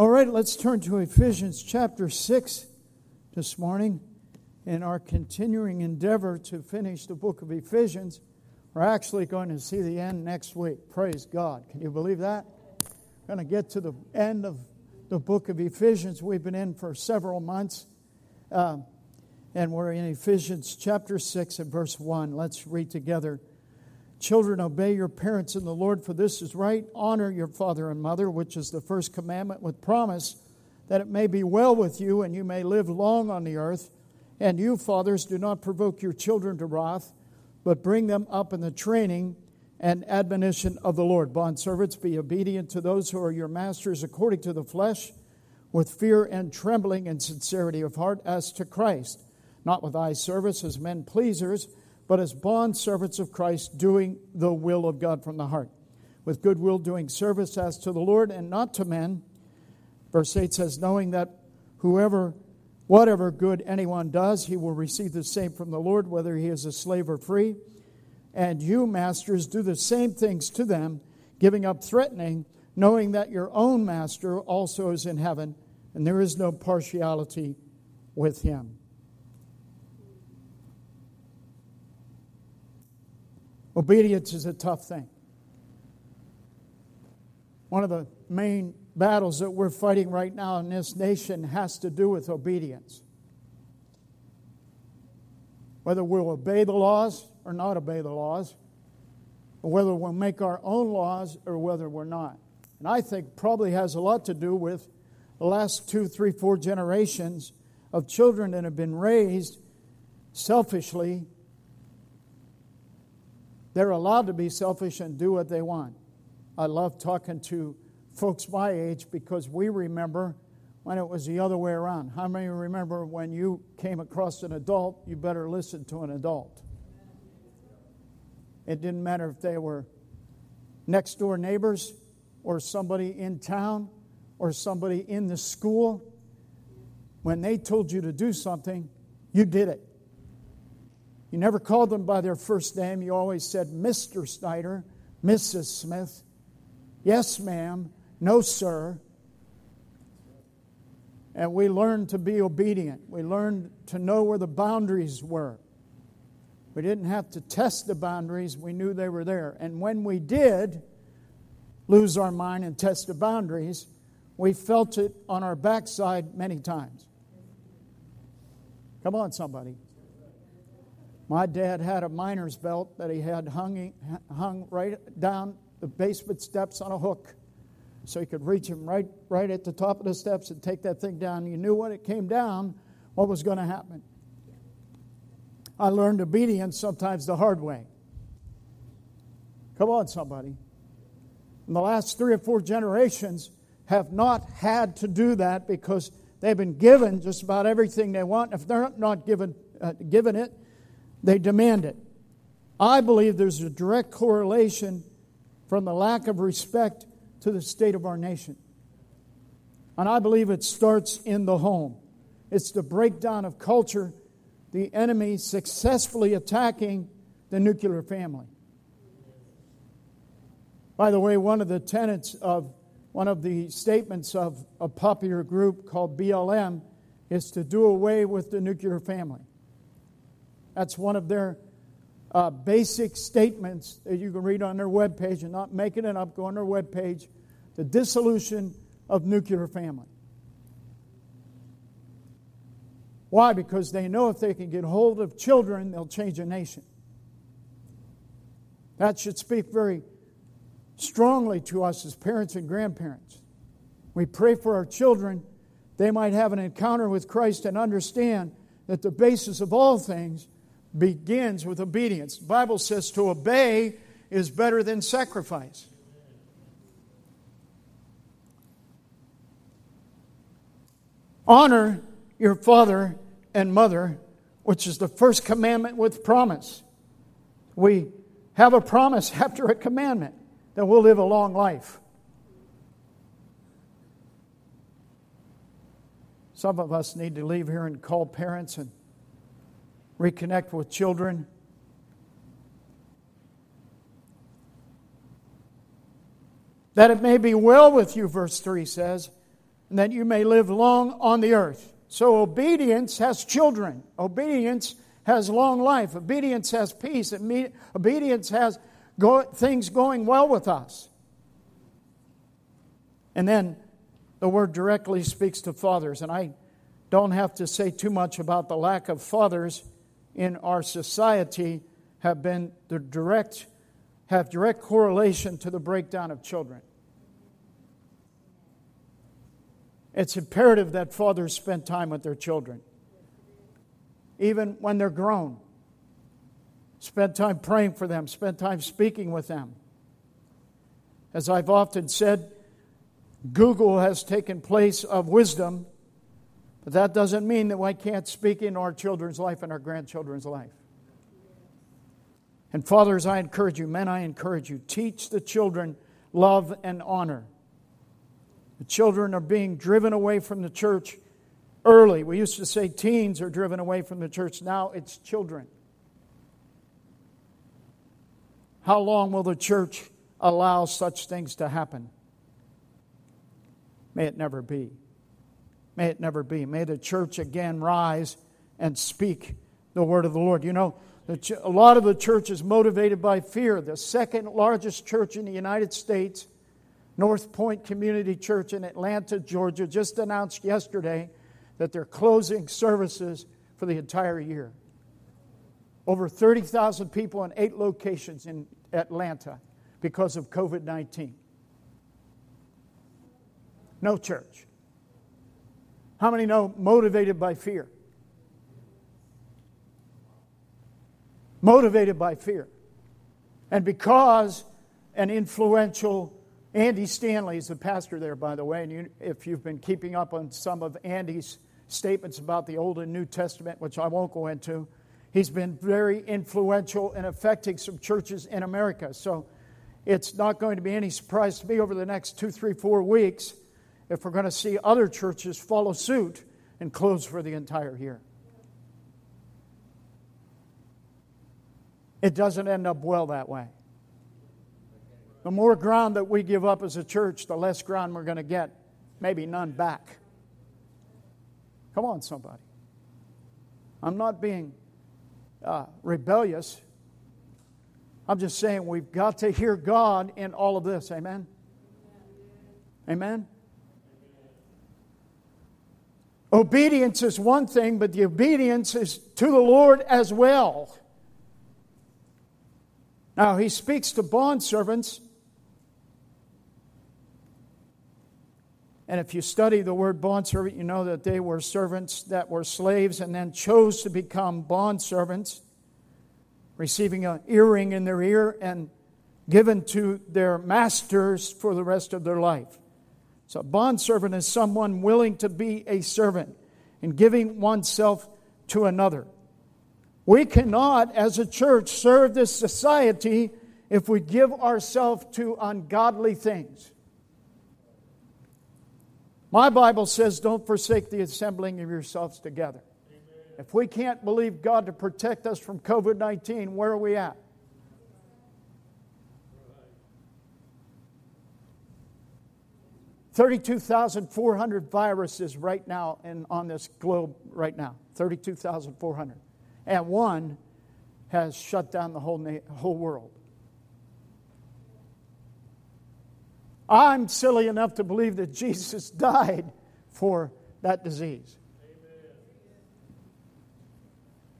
All right, let's turn to Ephesians chapter 6 this morning in our continuing endeavor to finish the book of Ephesians. We're actually going to see the end next week. Praise God. Can you believe that? We're going to get to the end of the book of Ephesians. We've been in for several months. Um, and we're in Ephesians chapter 6 and verse 1. Let's read together. Children, obey your parents in the Lord, for this is right. Honor your father and mother, which is the first commandment with promise, that it may be well with you and you may live long on the earth. And you, fathers, do not provoke your children to wrath, but bring them up in the training and admonition of the Lord. Bondservants, be obedient to those who are your masters according to the flesh, with fear and trembling and sincerity of heart, as to Christ, not with eye service as men pleasers, but as bondservants of Christ, doing the will of God from the heart, with goodwill doing service as to the Lord and not to men. Verse 8 says, knowing that whoever Whatever good anyone does, he will receive the same from the Lord, whether he is a slave or free. And you, masters, do the same things to them, giving up threatening, knowing that your own master also is in heaven, and there is no partiality with him. Obedience is a tough thing. One of the main battles that we're fighting right now in this nation has to do with obedience. Whether we'll obey the laws or not obey the laws, or whether we'll make our own laws or whether we're not. And I think probably has a lot to do with the last two, three, four generations of children that have been raised selfishly. They're allowed to be selfish and do what they want. I love talking to folks my age because we remember when it was the other way around. How many remember when you came across an adult, you better listen to an adult? It didn't matter if they were next door neighbors or somebody in town or somebody in the school. When they told you to do something, you did it. You never called them by their first name. You always said Mr. Snyder, Mrs. Smith, yes, ma'am, no, sir. And we learned to be obedient. We learned to know where the boundaries were. We didn't have to test the boundaries, we knew they were there. And when we did lose our mind and test the boundaries, we felt it on our backside many times. Come on, somebody. My dad had a miner's belt that he had hung, hung right down the basement steps on a hook so you could reach him right, right at the top of the steps and take that thing down. You knew when it came down what was going to happen. I learned obedience sometimes the hard way. Come on, somebody. In the last three or four generations have not had to do that because they've been given just about everything they want. If they're not given, uh, given it, they demand it. I believe there's a direct correlation from the lack of respect to the state of our nation. And I believe it starts in the home. It's the breakdown of culture, the enemy successfully attacking the nuclear family. By the way, one of the tenets of one of the statements of a popular group called BLM is to do away with the nuclear family. That's one of their uh, basic statements that you can read on their webpage and not making it up. Go on their webpage. The dissolution of nuclear family. Why? Because they know if they can get hold of children, they'll change a nation. That should speak very strongly to us as parents and grandparents. We pray for our children, they might have an encounter with Christ and understand that the basis of all things begins with obedience. The Bible says to obey is better than sacrifice. Honor your father and mother, which is the first commandment with promise. We have a promise after a commandment that we'll live a long life. Some of us need to leave here and call parents and reconnect with children. That it may be well with you, verse 3 says, and that you may live long on the earth. So obedience has children. Obedience has long life. Obedience has peace. Obedience has go, things going well with us. And then the word directly speaks to fathers. And I don't have to say too much about the lack of fathers in our society have been the direct have direct correlation to the breakdown of children. It's imperative that fathers spend time with their children, even when they're grown. Spend time praying for them, spend time speaking with them. As I've often said, Google has taken place of wisdom, but that doesn't mean that we can't speak in our children's life and our grandchildren's life. And fathers, I encourage you, men, I encourage you, teach the children love and honor. The children are being driven away from the church early. We used to say teens are driven away from the church. Now it's children. How long will the church allow such things to happen? May it never be. May it never be. May the church again rise and speak the word of the Lord. You know, a lot of the church is motivated by fear. The second largest church in the United States North Point Community Church in Atlanta, Georgia, just announced yesterday that they're closing services for the entire year. Over 30,000 people in eight locations in Atlanta because of COVID 19. No church. How many know motivated by fear? Motivated by fear. And because an influential Andy Stanley is the pastor there, by the way, and you, if you've been keeping up on some of Andy's statements about the Old and New Testament, which I won't go into, he's been very influential in affecting some churches in America. So it's not going to be any surprise to me over the next two, three, four weeks if we're going to see other churches follow suit and close for the entire year. It doesn't end up well that way. The more ground that we give up as a church, the less ground we're going to get. Maybe none back. Come on, somebody. I'm not being uh, rebellious. I'm just saying we've got to hear God in all of this. Amen? Amen? Obedience is one thing, but the obedience is to the Lord as well. Now, he speaks to bondservants And if you study the word bondservant, you know that they were servants that were slaves and then chose to become bondservants, receiving an earring in their ear and given to their masters for the rest of their life. So, a bondservant is someone willing to be a servant and giving oneself to another. We cannot, as a church, serve this society if we give ourselves to ungodly things. My Bible says, don't forsake the assembling of yourselves together. Amen. If we can't believe God to protect us from COVID 19, where are we at? Thirty-two thousand four hundred viruses right now in, on this globe right now. Thirty-two thousand four hundred, and one has shut down the whole na- whole world. I'm silly enough to believe that Jesus died for that disease. Amen.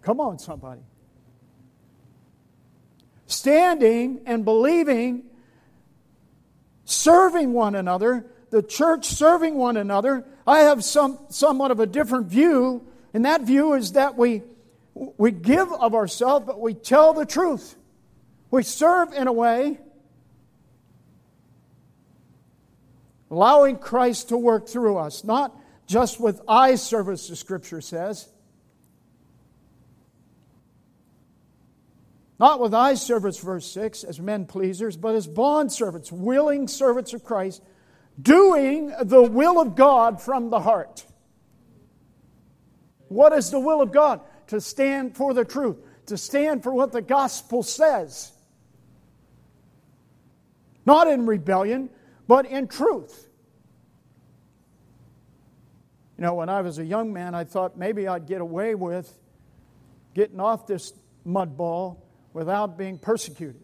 Come on, somebody. Standing and believing, serving one another, the church serving one another. I have some, somewhat of a different view, and that view is that we, we give of ourselves, but we tell the truth. We serve in a way allowing Christ to work through us, not just with eye service, the scripture says. Not with eye service, verse 6, as men pleasers, but as bond servants, willing servants of Christ, doing the will of God from the heart. What is the will of God? To stand for the truth, to stand for what the gospel says. Not in rebellion, but in truth. You know, when I was a young man, I thought maybe I'd get away with getting off this mud ball without being persecuted.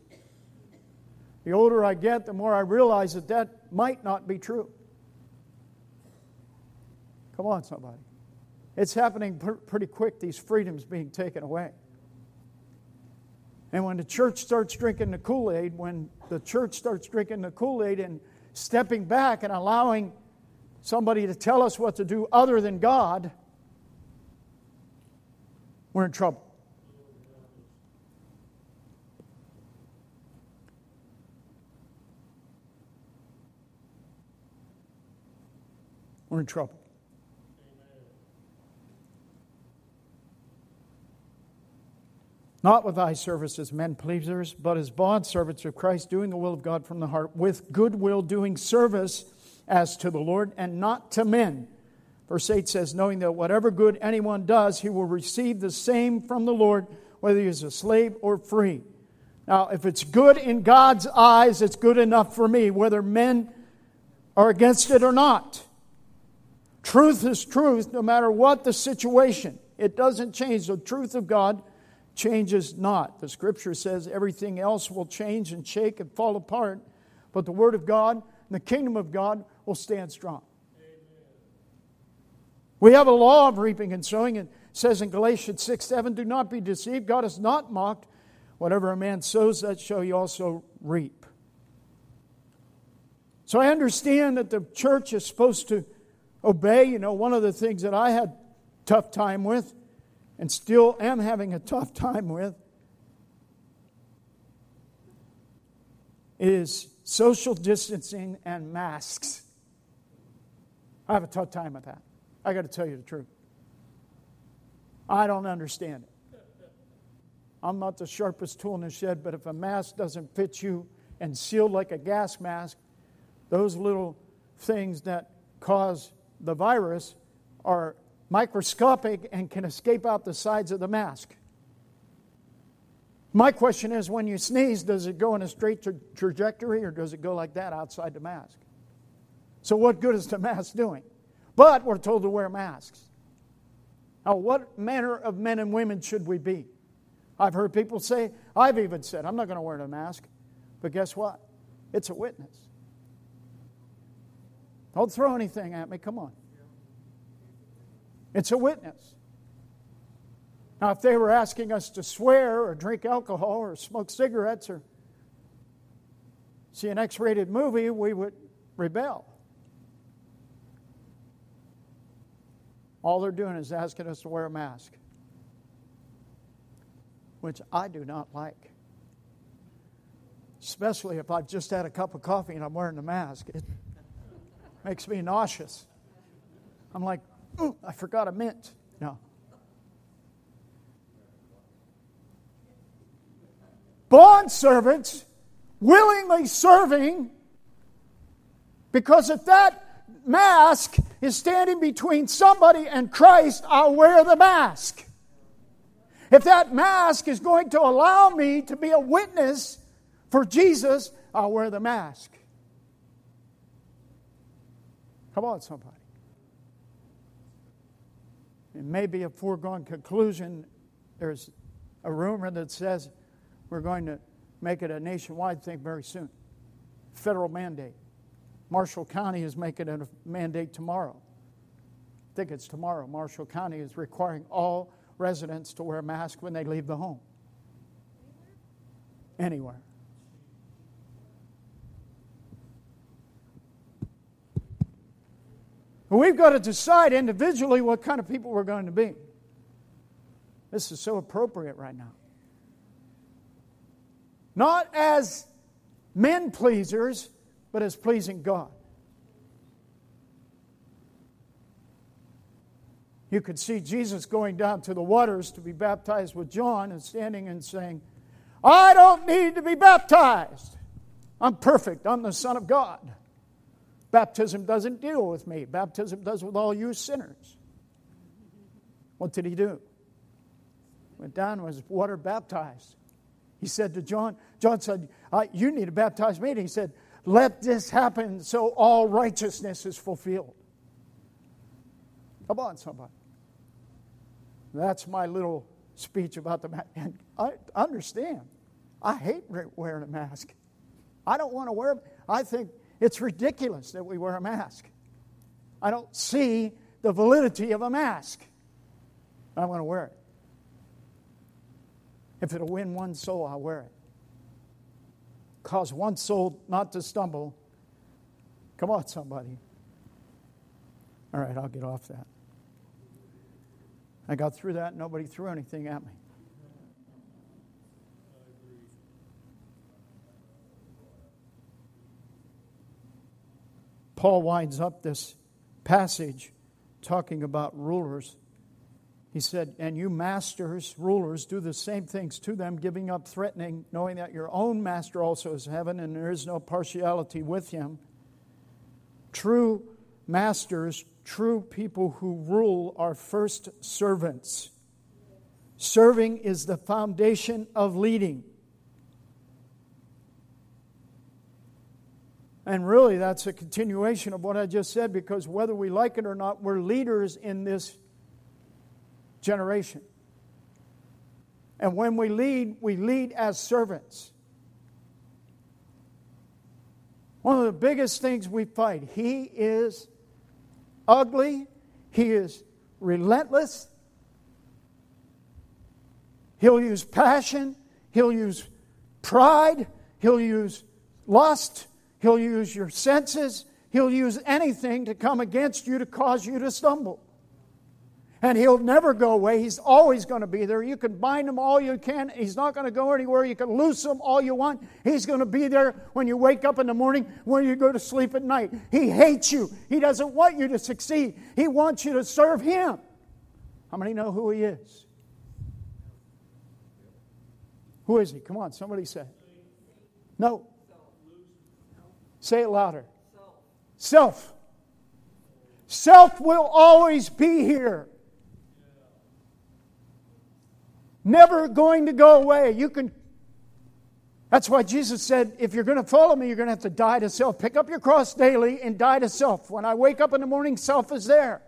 The older I get, the more I realize that that might not be true. Come on, somebody. It's happening pr- pretty quick, these freedoms being taken away. And when the church starts drinking the Kool Aid, when the church starts drinking the Kool Aid and stepping back and allowing somebody to tell us what to do other than God, we're in trouble. We're in trouble. not with eye service as men pleasers, but as bondservants of Christ, doing the will of God from the heart, with good will, doing service as to the Lord and not to men. Verse 8 says, Knowing that whatever good anyone does, he will receive the same from the Lord, whether he is a slave or free. Now, if it's good in God's eyes, it's good enough for me, whether men are against it or not. Truth is truth no matter what the situation. It doesn't change. The truth of God changes not. The scripture says everything else will change and shake and fall apart, but the word of God and the kingdom of God will stand strong. Amen. We have a law of reaping and sowing. It says in Galatians 6 7, Do not be deceived. God is not mocked. Whatever a man sows, that shall he also reap. So I understand that the church is supposed to obey. You know, one of the things that I had tough time with and still am having a tough time with is social distancing and masks. I have a tough time with that. I got to tell you the truth. I don't understand it. I'm not the sharpest tool in the shed, but if a mask doesn't fit you and sealed like a gas mask, those little things that cause the virus are microscopic and can escape out the sides of the mask. My question is when you sneeze, does it go in a straight tra- trajectory or does it go like that outside the mask? So, what good is the mask doing? But we're told to wear masks. Now, what manner of men and women should we be? I've heard people say, I've even said, I'm not going to wear a mask. But guess what? It's a witness. Don't throw anything at me. Come on. It's a witness. Now, if they were asking us to swear or drink alcohol or smoke cigarettes or see an X rated movie, we would rebel. All they're doing is asking us to wear a mask, which I do not like. Especially if I've just had a cup of coffee and I'm wearing a mask. Makes me nauseous. I'm like, I forgot a mint. No. Bond servants willingly serving because if that mask is standing between somebody and Christ, I'll wear the mask. If that mask is going to allow me to be a witness for Jesus, I'll wear the mask. Come on, somebody. It may be a foregone conclusion. There's a rumor that says we're going to make it a nationwide thing very soon. Federal mandate. Marshall County is making it a mandate tomorrow. I think it's tomorrow. Marshall County is requiring all residents to wear a mask when they leave the home. Anywhere. But we've got to decide individually what kind of people we're going to be. This is so appropriate right now. Not as men pleasers, but as pleasing God. You could see Jesus going down to the waters to be baptized with John and standing and saying, I don't need to be baptized. I'm perfect. I'm the Son of God. Baptism doesn't deal with me, baptism does with all you sinners. What did he do? Went down was water baptized. He said to John, John said, uh, You need to baptize me. And he said, Let this happen so all righteousness is fulfilled. Come on, somebody. That's my little speech about the mask. And I understand. I hate wearing a mask. I don't want to wear I think it's ridiculous that we wear a mask. I don't see the validity of a mask. I'm going to wear it. If it'll win one soul, I'll wear it. Cause one soul not to stumble. Come on, somebody. All right, I'll get off that. I got through that, nobody threw anything at me. Paul winds up this passage talking about rulers. He said, And you masters, rulers, do the same things to them, giving up threatening, knowing that your own master also is heaven, and there is no partiality with him. True masters, true people who rule are first servants. Serving is the foundation of leading. And really, that's a continuation of what I just said because whether we like it or not, we're leaders in this generation. And when we lead, we lead as servants. One of the biggest things we fight, he is ugly, he is relentless. He'll use passion, he'll use pride, he'll use lust, He'll use your senses. He'll use anything to come against you to cause you to stumble. And he'll never go away. He's always going to be there. You can bind him all you can. He's not going to go anywhere. You can loose him all you want. He's going to be there when you wake up in the morning, when you go to sleep at night. He hates you. He doesn't want you to succeed. He wants you to serve him. How many know who he is? Who is he? Come on, somebody say. No. Say it louder. Self. Self will always be here. Never going to go away. You can that's why Jesus said, if you're going to follow me, you're going to have to die to self. Pick up your cross daily and die to self. When I wake up in the morning, self is there.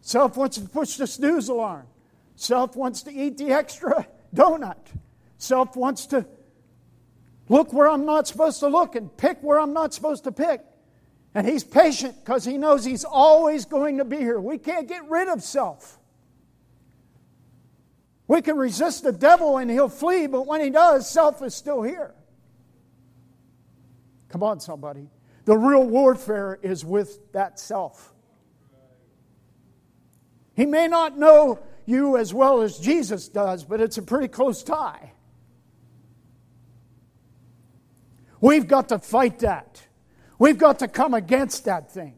Self wants to push the snooze alarm. Self wants to eat the extra donut. Self wants to look where I'm not supposed to look and pick where I'm not supposed to pick. And he's patient because he knows he's always going to be here. We can't get rid of self. We can resist the devil and he'll flee, but when he does, self is still here. Come on, somebody. The real warfare is with that self. He may not know you as well as Jesus does, but it's a pretty close tie. We've got to fight that. We've got to come against that thing.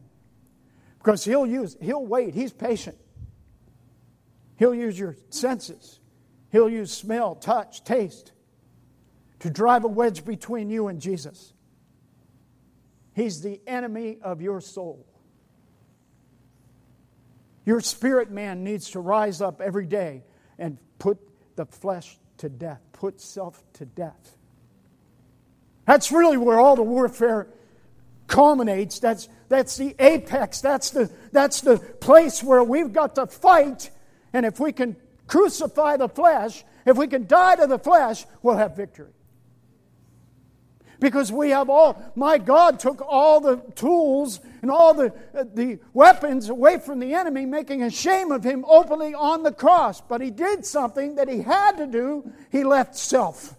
Because he'll use, he'll wait, he's patient. He'll use your senses. He'll use smell, touch, taste to drive a wedge between you and Jesus. He's the enemy of your soul. Your spirit man needs to rise up every day and put the flesh to death, put self to death. That's really where all the warfare culminates. That's, that's the apex. That's the, that's the place where we've got to fight. And if we can crucify the flesh, if we can die to the flesh, we'll have victory. Because we have all, my God took all the tools and all the, uh, the weapons away from the enemy, making a shame of him openly on the cross. But he did something that he had to do. He left self.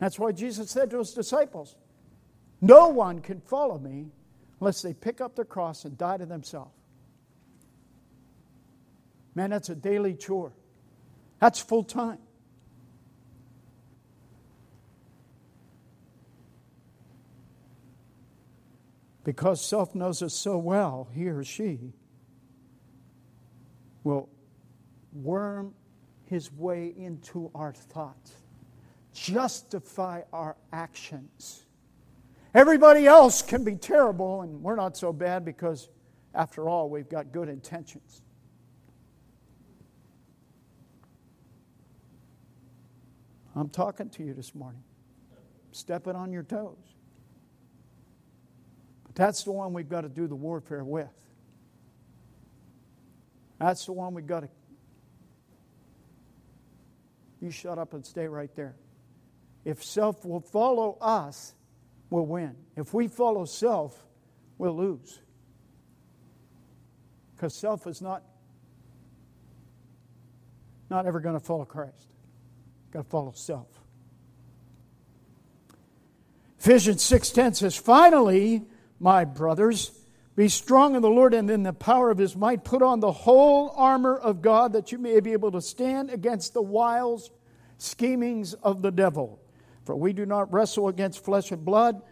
That's why Jesus said to his disciples, No one can follow me unless they pick up their cross and die to themselves. Man, that's a daily chore. That's full time. Because self knows us so well, he or she will worm his way into our thoughts justify our actions. Everybody else can be terrible, and we're not so bad because, after all, we've got good intentions. I'm talking to you this morning, stepping on your toes. But that's the one we've got to do the warfare with. That's the one we've got to. You shut up and stay right there. If self will follow us, we'll win. If we follow self, we'll lose. Because self is not, not ever going to follow Christ. Got to follow self. Ephesians 6:10 says, "Finally, my brothers, be strong in the Lord and in the power of his might. Put on the whole armor of God that you may be able to stand against the wiles, schemings of the devil. For we do not wrestle against flesh and blood,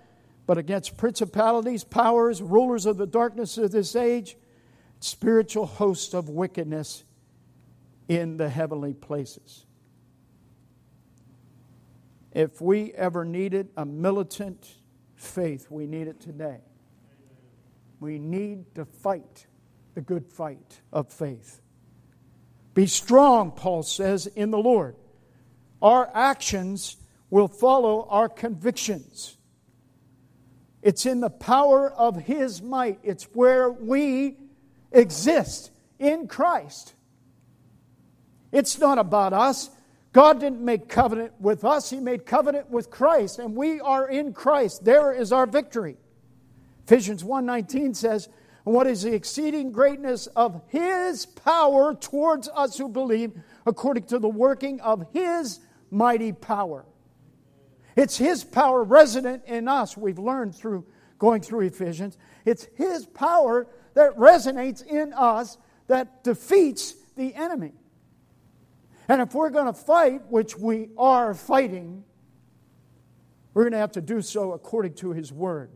but against principalities, powers, rulers of the darkness of this age, spiritual hosts of wickedness in the heavenly places. If we ever needed a militant faith, we need it today. We need to fight the good fight of faith. Be strong, Paul says, in the Lord. Our actions will follow our convictions. It's in the power of His might, it's where we exist in Christ. It's not about us. God didn't make covenant with us, He made covenant with Christ, and we are in Christ. There is our victory. Ephesians 1:19 says, "And what is the exceeding greatness of his power towards us who believe, according to the working of his mighty power." It's his power resident in us. We've learned through going through Ephesians. It's his power that resonates in us that defeats the enemy. And if we're going to fight, which we are fighting, we're going to have to do so according to His Word.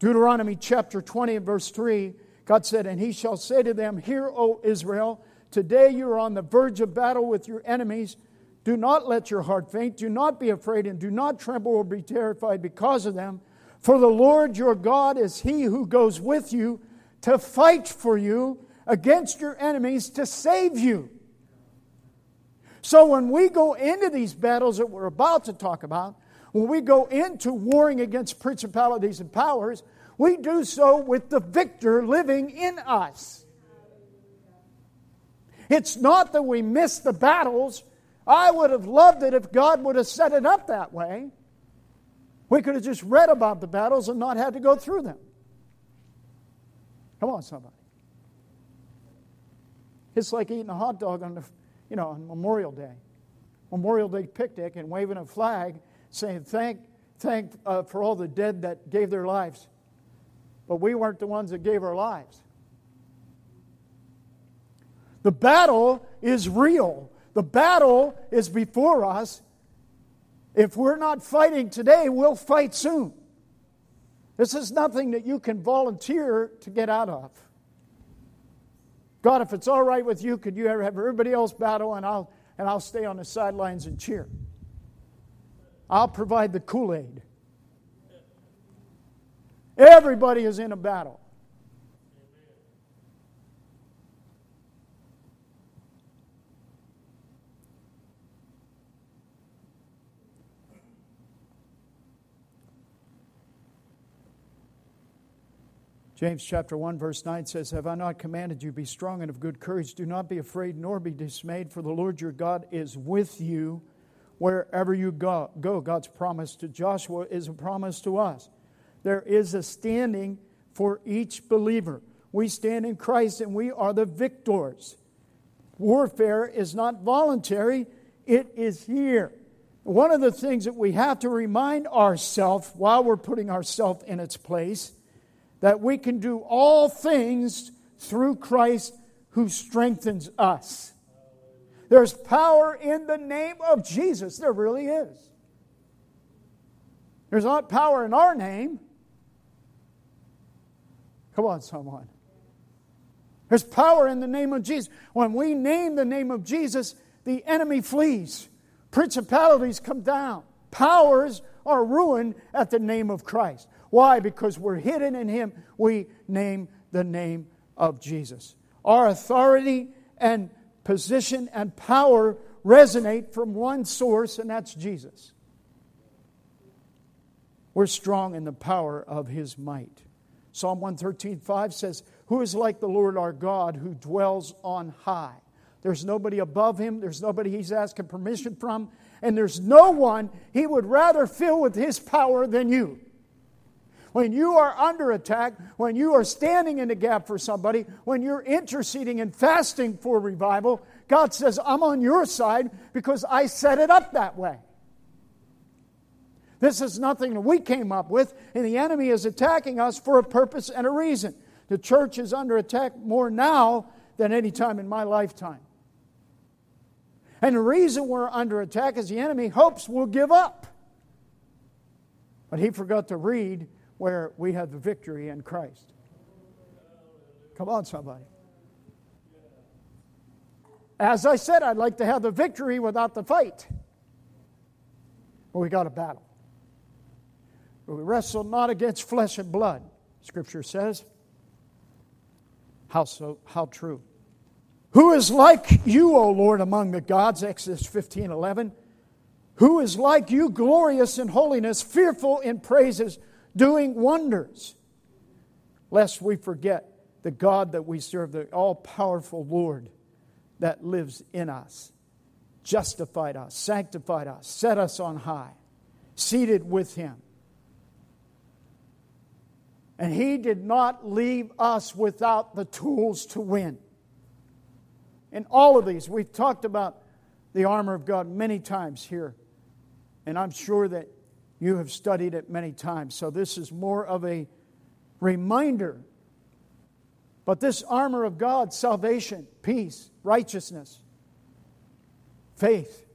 Deuteronomy chapter 20 and verse 3, God said, And He shall say to them, Hear, O Israel, today you are on the verge of battle with your enemies. Do not let your heart faint. Do not be afraid, and do not tremble or be terrified because of them. For the Lord your God is He who goes with you to fight for you against your enemies to save you. So when we go into these battles that we're about to talk about, when we go into warring against principalities and powers, we do so with the victor living in us. It's not that we miss the battles. I would have loved it if God would have set it up that way. We could have just read about the battles and not had to go through them. Come on, somebody. It's like eating a hot dog on the you know, on Memorial Day, Memorial Day picnic, and waving a flag saying, Thank, thank uh, for all the dead that gave their lives. But we weren't the ones that gave our lives. The battle is real. The battle is before us. If we're not fighting today, we'll fight soon. This is nothing that you can volunteer to get out of. God, if it's all right with you, could you ever have everybody else battle and I'll, and I'll stay on the sidelines and cheer? I'll provide the Kool Aid. Everybody is in a battle. James chapter 1 verse 9 says, "Have I not commanded you be strong and of good courage? Do not be afraid nor be dismayed, for the Lord your God is with you wherever you go." go. God's promise to Joshua is a promise to us. There is a standing for each believer. We stand in Christ and we are the victors. Warfare is not voluntary, it is here. One of the things that we have to remind ourselves while we're putting ourselves in its place that we can do all things through Christ who strengthens us. There's power in the name of Jesus. There really is. There's not power in our name. Come on, someone. There's power in the name of Jesus. When we name the name of Jesus, the enemy flees. Principalities come down. Powers are ruined at the name of Christ. Why? Because we're hidden in Him. We name the name of Jesus. Our authority and position and power resonate from one source, and that's Jesus. We're strong in the power of his might. Psalm 113, 5 says, Who is like the Lord our God who dwells on high? There's nobody above him, there's nobody he's asking permission from, and there's no one he would rather fill with his power than you. When you are under attack, when you are standing in the gap for somebody, when you're interceding and fasting for revival, God says, I'm on your side because I set it up that way. This is nothing that we came up with, and the enemy is attacking us for a purpose and a reason. The church is under attack more now than any time in my lifetime. And the reason we're under attack is the enemy hopes we'll give up. But he forgot to read where we have the victory in Christ. Come on, somebody. As I said, I'd like to have the victory without the fight. But we got a battle. But We wrestle not against flesh and blood, Scripture says. How so? How true. Who is like you, O Lord, among the gods? Exodus 15 11. Who is like you, glorious in holiness, fearful in praises, doing wonders? Lest we forget the God that we serve, the all powerful Lord that lives in us, justified us, sanctified us, set us on high, seated with Him and He did not leave us without the tools to win. In all of these, we've talked about the armor of God many times here, and I'm sure that you have studied it many times. So this is more of a reminder. But this armor of God, salvation, peace, righteousness, faith,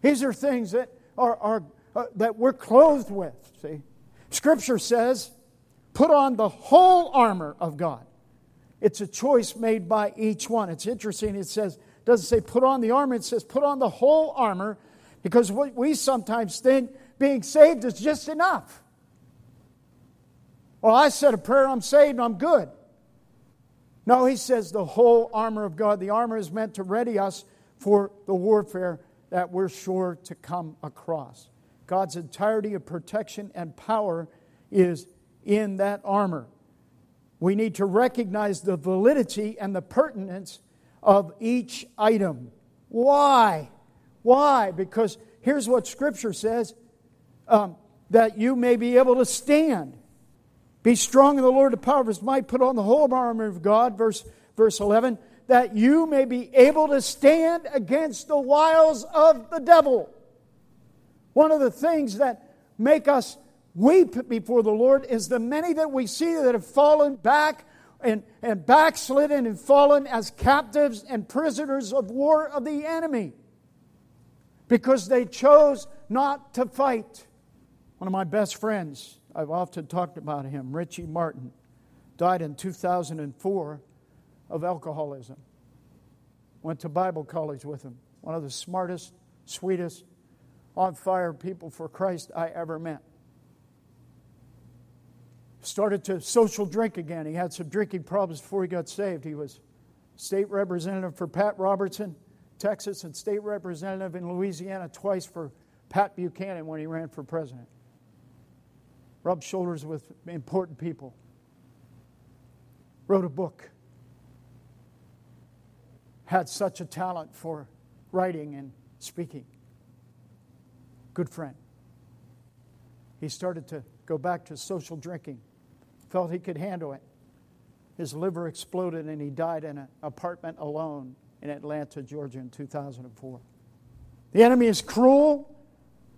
these are things that are, are uh, that we're clothed with. See, Scripture says Put on the whole armor of God. It's a choice made by each one. It's interesting. It says, doesn't say put on the armor, it says put on the whole armor because what we sometimes think being saved is just enough. Well, I said a prayer, I'm saved, I'm good. No, he says the whole armor of God. The armor is meant to ready us for the warfare that we're sure to come across. God's entirety of protection and power is in that armor. We need to recognize the validity and the pertinence of each item. Why? Why? Because here's what Scripture says um, that you may be able to stand. Be strong in the Lord, the power of his might. Put on the whole armor of God, verse, verse 11, that you may be able to stand against the wiles of the devil. One of the things that make us weep before the Lord is the many that we see that have fallen back and, and backslidden and fallen as captives and prisoners of war of the enemy because they chose not to fight. One of my best friends, I've often talked about him, Richie Martin, died in 2004 of alcoholism. Went to Bible college with him. One of the smartest, sweetest, on fire people for Christ I ever met started to social drink again. He had some drinking problems before he got saved. He was state representative for Pat Robertson, Texas, and state representative in Louisiana twice for Pat Buchanan when he ran for president. Rubbed shoulders with important people. Wrote a book. Had such a talent for writing and speaking. Good friend. He started to go back to social drinking felt he could handle it. His liver exploded and he died in an apartment alone in Atlanta, Georgia in 2004. The enemy is cruel,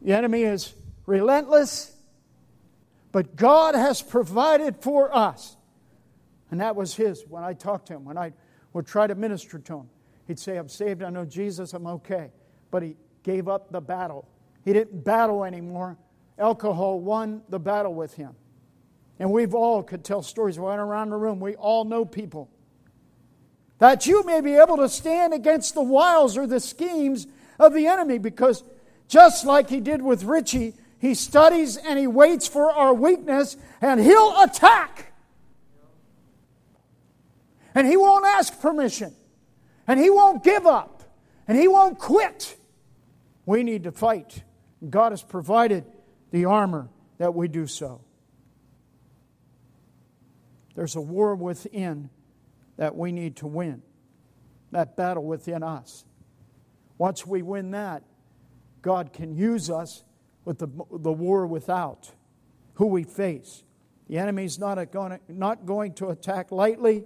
the enemy is relentless, but God has provided for us. And that was his when I talked to him, when I would try to minister to him. He'd say, I'm saved, I know Jesus, I'm okay. But he gave up the battle. He didn't battle anymore. Alcohol won the battle with him. And we've all could tell stories right around the room. We all know people. That you may be able to stand against the wiles or the schemes of the enemy because just like he did with Richie, he studies and he waits for our weakness and he'll attack. And he won't ask permission. And he won't give up. And he won't quit. We need to fight. God has provided the armor that we do so. There's a war within that we need to win, that battle within us. Once we win that, God can use us with the, the war without, who we face. The enemy's not, going not going to attack lightly,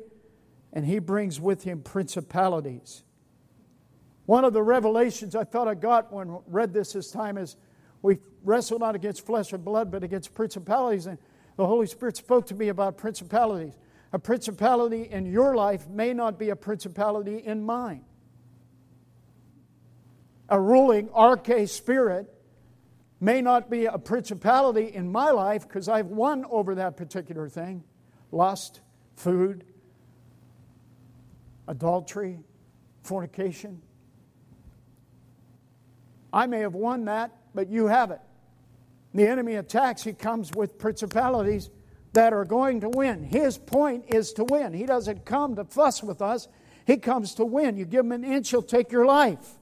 and he brings with him principalities. One of the revelations I thought I got when read this this time is we wrestle not against flesh and blood, but against principalities. And the Holy Spirit spoke to me about principalities. A principality in your life may not be a principality in mine. A ruling arche spirit may not be a principality in my life because I've won over that particular thing lust, food, adultery, fornication. I may have won that, but you haven't. The enemy attacks, he comes with principalities that are going to win. His point is to win. He doesn't come to fuss with us, he comes to win. You give him an inch, he'll take your life.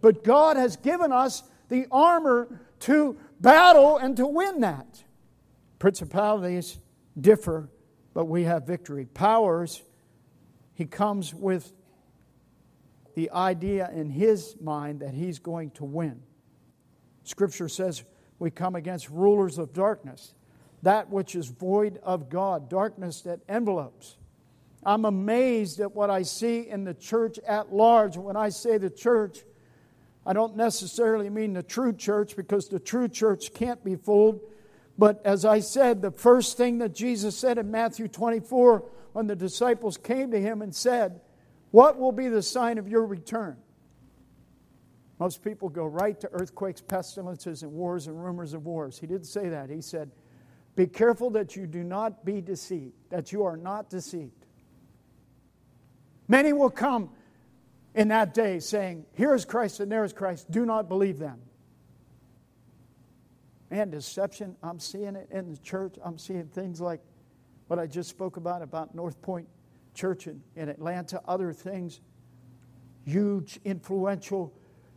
But God has given us the armor to battle and to win that. Principalities differ, but we have victory. Powers, he comes with the idea in his mind that he's going to win. Scripture says we come against rulers of darkness, that which is void of God, darkness that envelopes. I'm amazed at what I see in the church at large. When I say the church, I don't necessarily mean the true church because the true church can't be fooled. But as I said, the first thing that Jesus said in Matthew 24 when the disciples came to him and said, what will be the sign of your return? Most people go right to earthquakes, pestilences, and wars and rumors of wars. He didn't say that. He said, Be careful that you do not be deceived, that you are not deceived. Many will come in that day saying, Here is Christ and there is Christ. Do not believe them. Man, deception, I'm seeing it in the church. I'm seeing things like what I just spoke about, about North Point church in, in Atlanta, other things, huge, influential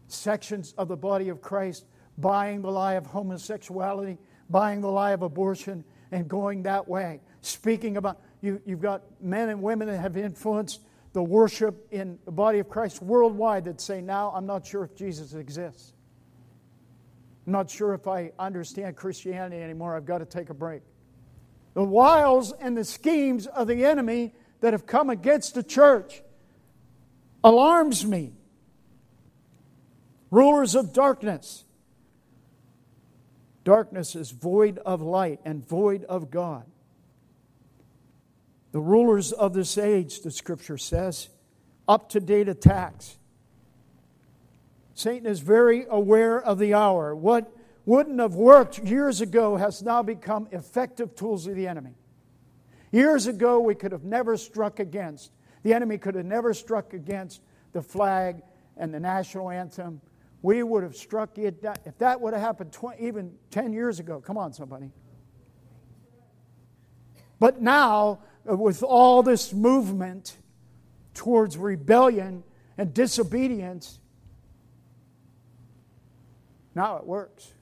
sections of the body of Christ buying the lie of homosexuality, buying the lie of abortion, and going that way. Speaking about, you, you've got men and women that have influenced the worship in the body of Christ worldwide that say, now I'm not sure if Jesus exists. I'm not sure if I understand Christianity anymore. I've got to take a break. The wiles and the schemes of the enemy that have come against the church alarms me. Rulers of darkness. Darkness is void of light and void of God. The rulers of this age, the scripture says, up to date attacks. Satan is very aware of the hour. What wouldn't have worked years ago has now become effective tools of the enemy. Years ago, we could have never struck against, the enemy could have never struck against the flag and the national anthem. We would have struck it down. If that would have happened 20, even 10 years ago, come on, somebody. But now, with all this movement towards rebellion and disobedience, now it works.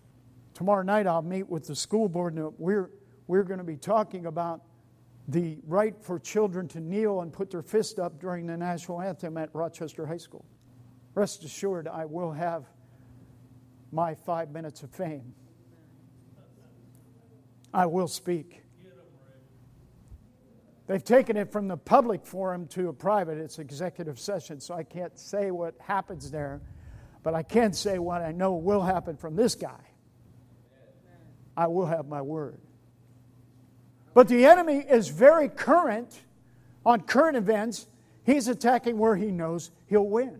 Tomorrow night I'll meet with the school board and we're, we're going to be talking about the right for children to kneel and put their fist up during the national anthem at Rochester High School. Rest assured, I will have my five minutes of fame. I will speak. They've taken it from the public forum to a private. It's executive session, so I can't say what happens there, but I can say what I know will happen from this guy. I will have my word. But the enemy is very current on current events. He's attacking where he knows he'll win.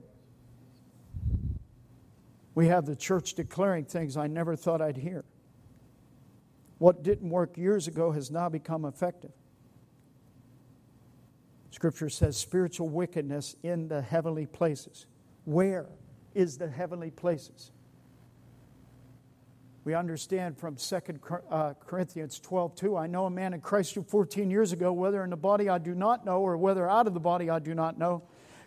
We have the church declaring things I never thought I'd hear. What didn't work years ago has now become effective. Scripture says spiritual wickedness in the heavenly places. Where is the heavenly places? We understand from 2 uh, Corinthians 12, 2, I know a man in Christ who 14 years ago, whether in the body I do not know, or whether out of the body I do not know.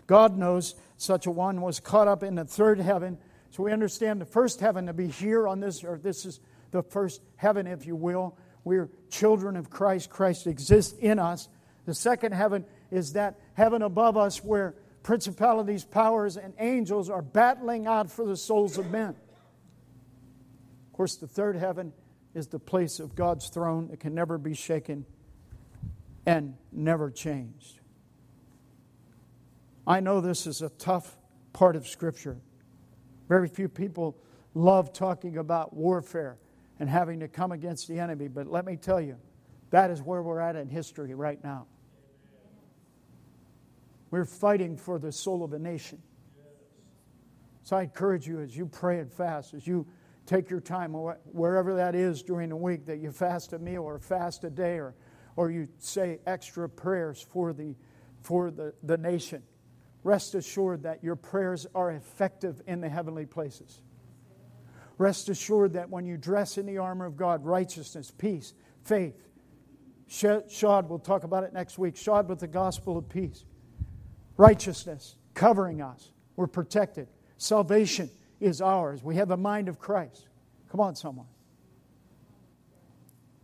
God knows such a one was caught up in the third heaven. So we understand the first heaven to be here on this earth. This is the first heaven, if you will. We're children of Christ. Christ exists in us. The second heaven is that heaven above us where principalities, powers, and angels are battling out for the souls of men. Of course, the third heaven is the place of God's throne that can never be shaken and never changed. I know this is a tough part of Scripture. Very few people love talking about warfare and having to come against the enemy, but let me tell you, that is where we're at in history right now. We're fighting for the soul of a nation. So I encourage you as you pray and fast, as you take your time, wherever that is during the week, that you fast a meal or fast a day or, or you say extra prayers for the, for the, the nation. Rest assured that your prayers are effective in the heavenly places. Rest assured that when you dress in the armor of God, righteousness, peace, faith, shod, we'll talk about it next week, shod with the gospel of peace righteousness covering us. We're protected. Salvation is ours. We have the mind of Christ. Come on, someone.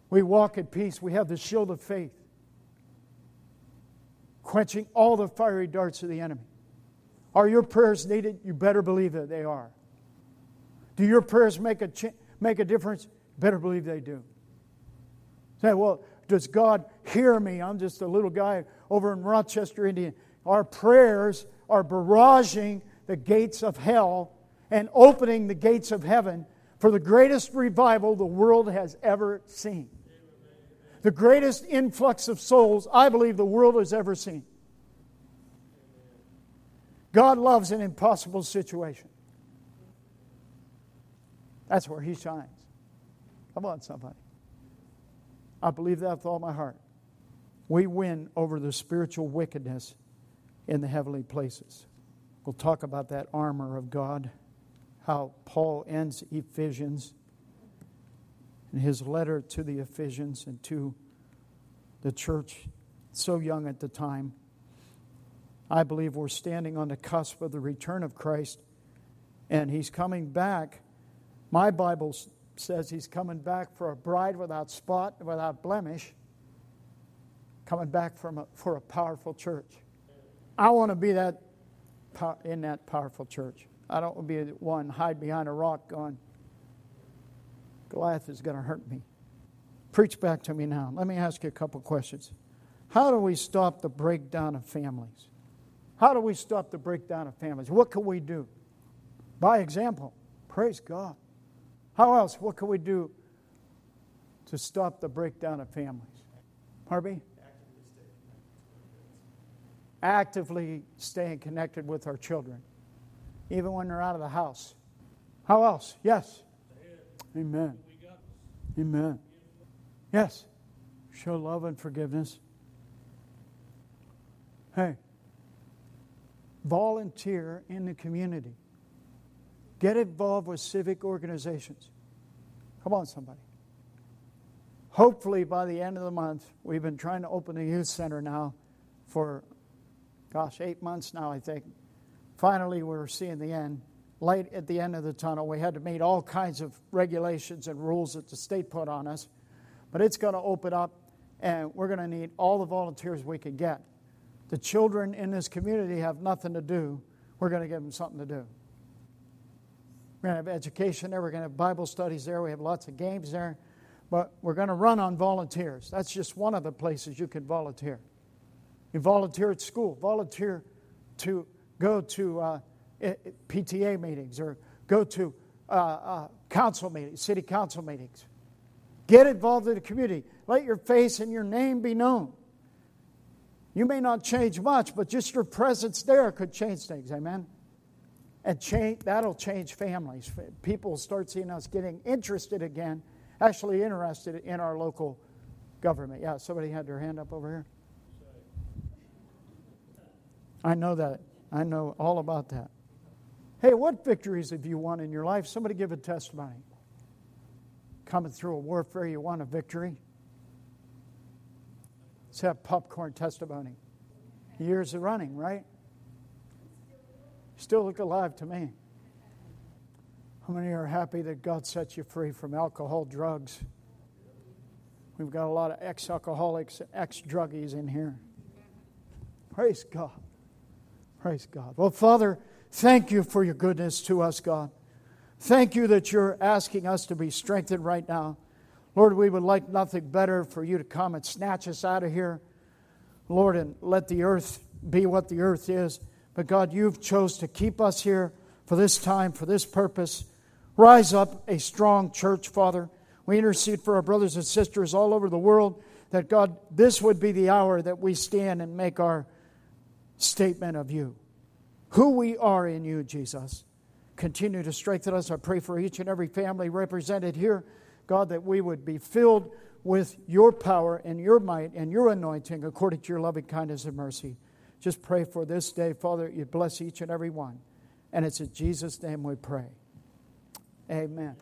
We walk in peace. We have the shield of faith, quenching all the fiery darts of the enemy. Are your prayers needed? You better believe that they are. Do your prayers make a, ch- make a difference? Better believe they do. Say, well, does God hear me? I'm just a little guy over in Rochester, Indiana. Our prayers are barraging the gates of hell and opening the gates of heaven for the greatest revival the world has ever seen. The greatest influx of souls I believe the world has ever seen. God loves an impossible situation. That's where He shines. Come on, somebody. I believe that with all my heart. We win over the spiritual wickedness in the heavenly places. We'll talk about that armor of God, how Paul ends Ephesians in his letter to the Ephesians and to the church, so young at the time. I believe we're standing on the cusp of the return of Christ, and he's coming back. My Bible says he's coming back for a bride without spot, without blemish, coming back from a, for a powerful church. I want to be that in that powerful church. I don't want to be one hide behind a rock going, Goliath is going to hurt me. Preach back to me now. Let me ask you a couple questions. How do we stop the breakdown of families? How do we stop the breakdown of families? What can we do? By example. Praise God. How else? What can we do to stop the breakdown of families? Harvey? Actively staying connected with our children, even when they're out of the house. How else? Yes. Amen. Amen. Yes. Show love and forgiveness. Hey, volunteer in the community. Get involved with civic organizations. Come on, somebody. Hopefully, by the end of the month, we've been trying to open a youth center now for gosh, eight months now, I think. Finally, we were seeing the end. Light at the end of the tunnel. We had to meet all kinds of regulations and rules that the state put on us. But it's going to open up, and we're going to need all the volunteers we can get. The children in this community have nothing to do. We're going to give them something to do. We're going to have education there. We're going to have Bible studies there. We have lots of games there. But we're going to run on volunteers. That's just one of the places you can volunteer. You volunteer at school, volunteer to go to uh, PTA meetings or go to uh, uh, council meetings, city council meetings. Get involved in the community. Let your face and your name be known. You may not change much, but just your presence there could change things. Amen. And change, that'll change families. People start seeing us getting interested again, actually interested in our local government. Yeah, somebody had their hand up over here. I know that. I know all about that. Hey, what victories have you won in your life? Somebody give a testimony. Coming through a warfare, you won a victory. Let's have popcorn testimony. Years of running, right? Still look alive to me. How many are happy that God set you free from alcohol, drugs? We've got a lot of ex alcoholics, ex druggies in here. Praise God. Praise God. Well, Father, thank you for your goodness to us, God. Thank you that you're asking us to be strengthened right now. Lord, we would like nothing better for you to come and snatch us out of here, Lord, and let the earth be what the earth is. But God, you've chose to keep us here for this time, for this purpose. Rise up a strong church, Father. We intercede for our brothers and sisters all over the world that God, this would be the hour that we stand and make our statement of you. Who we are in you, Jesus. Continue to strengthen us. I pray for each and every family represented here, God, that we would be filled with your power and your might and your anointing according to your loving kindness and mercy. Just pray for this day, Father, you bless each and every one. And it's in Jesus' name we pray. Amen.